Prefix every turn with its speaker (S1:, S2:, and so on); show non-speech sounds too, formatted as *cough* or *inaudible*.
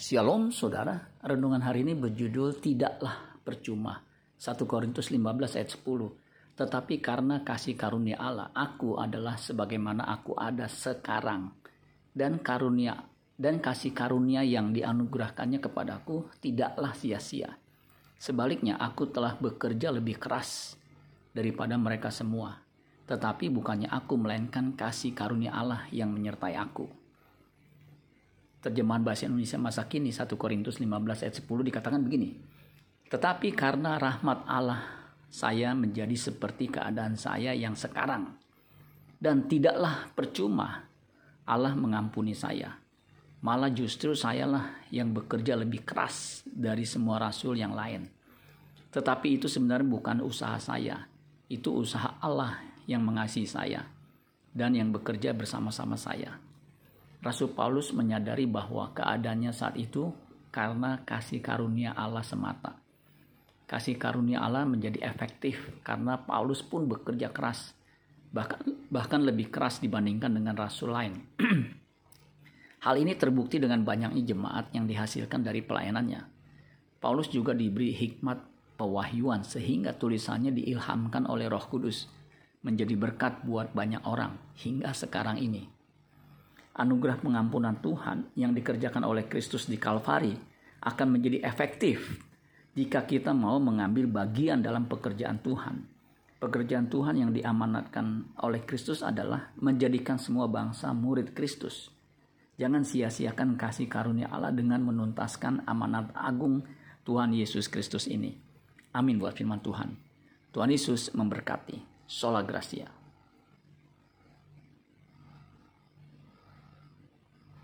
S1: Shalom saudara, renungan hari ini berjudul Tidaklah Percuma. 1 Korintus 15 ayat 10. Tetapi karena kasih karunia Allah, aku adalah sebagaimana aku ada sekarang. Dan karunia dan kasih karunia yang dianugerahkannya kepadaku tidaklah sia-sia. Sebaliknya aku telah bekerja lebih keras daripada mereka semua. Tetapi bukannya aku melainkan kasih karunia Allah yang menyertai aku terjemahan bahasa Indonesia masa kini 1 Korintus 15 ayat 10 dikatakan begini. Tetapi karena rahmat Allah saya menjadi seperti keadaan saya yang sekarang. Dan tidaklah percuma Allah mengampuni saya. Malah justru sayalah yang bekerja lebih keras dari semua rasul yang lain. Tetapi itu sebenarnya bukan usaha saya. Itu usaha Allah yang mengasihi saya dan yang bekerja bersama-sama saya. Rasul Paulus menyadari bahwa keadaannya saat itu karena kasih karunia Allah semata. Kasih karunia Allah menjadi efektif karena Paulus pun bekerja keras, bahkan bahkan lebih keras dibandingkan dengan rasul lain. *clears throat* Hal ini terbukti dengan banyaknya jemaat yang dihasilkan dari pelayanannya. Paulus juga diberi hikmat pewahyuan sehingga tulisannya diilhamkan oleh Roh Kudus menjadi berkat buat banyak orang hingga sekarang ini anugerah pengampunan Tuhan yang dikerjakan oleh Kristus di Kalvari akan menjadi efektif jika kita mau mengambil bagian dalam pekerjaan Tuhan. Pekerjaan Tuhan yang diamanatkan oleh Kristus adalah menjadikan semua bangsa murid Kristus. Jangan sia-siakan kasih karunia Allah dengan menuntaskan amanat agung Tuhan Yesus Kristus ini. Amin buat firman Tuhan. Tuhan Yesus memberkati. Sola Gracia.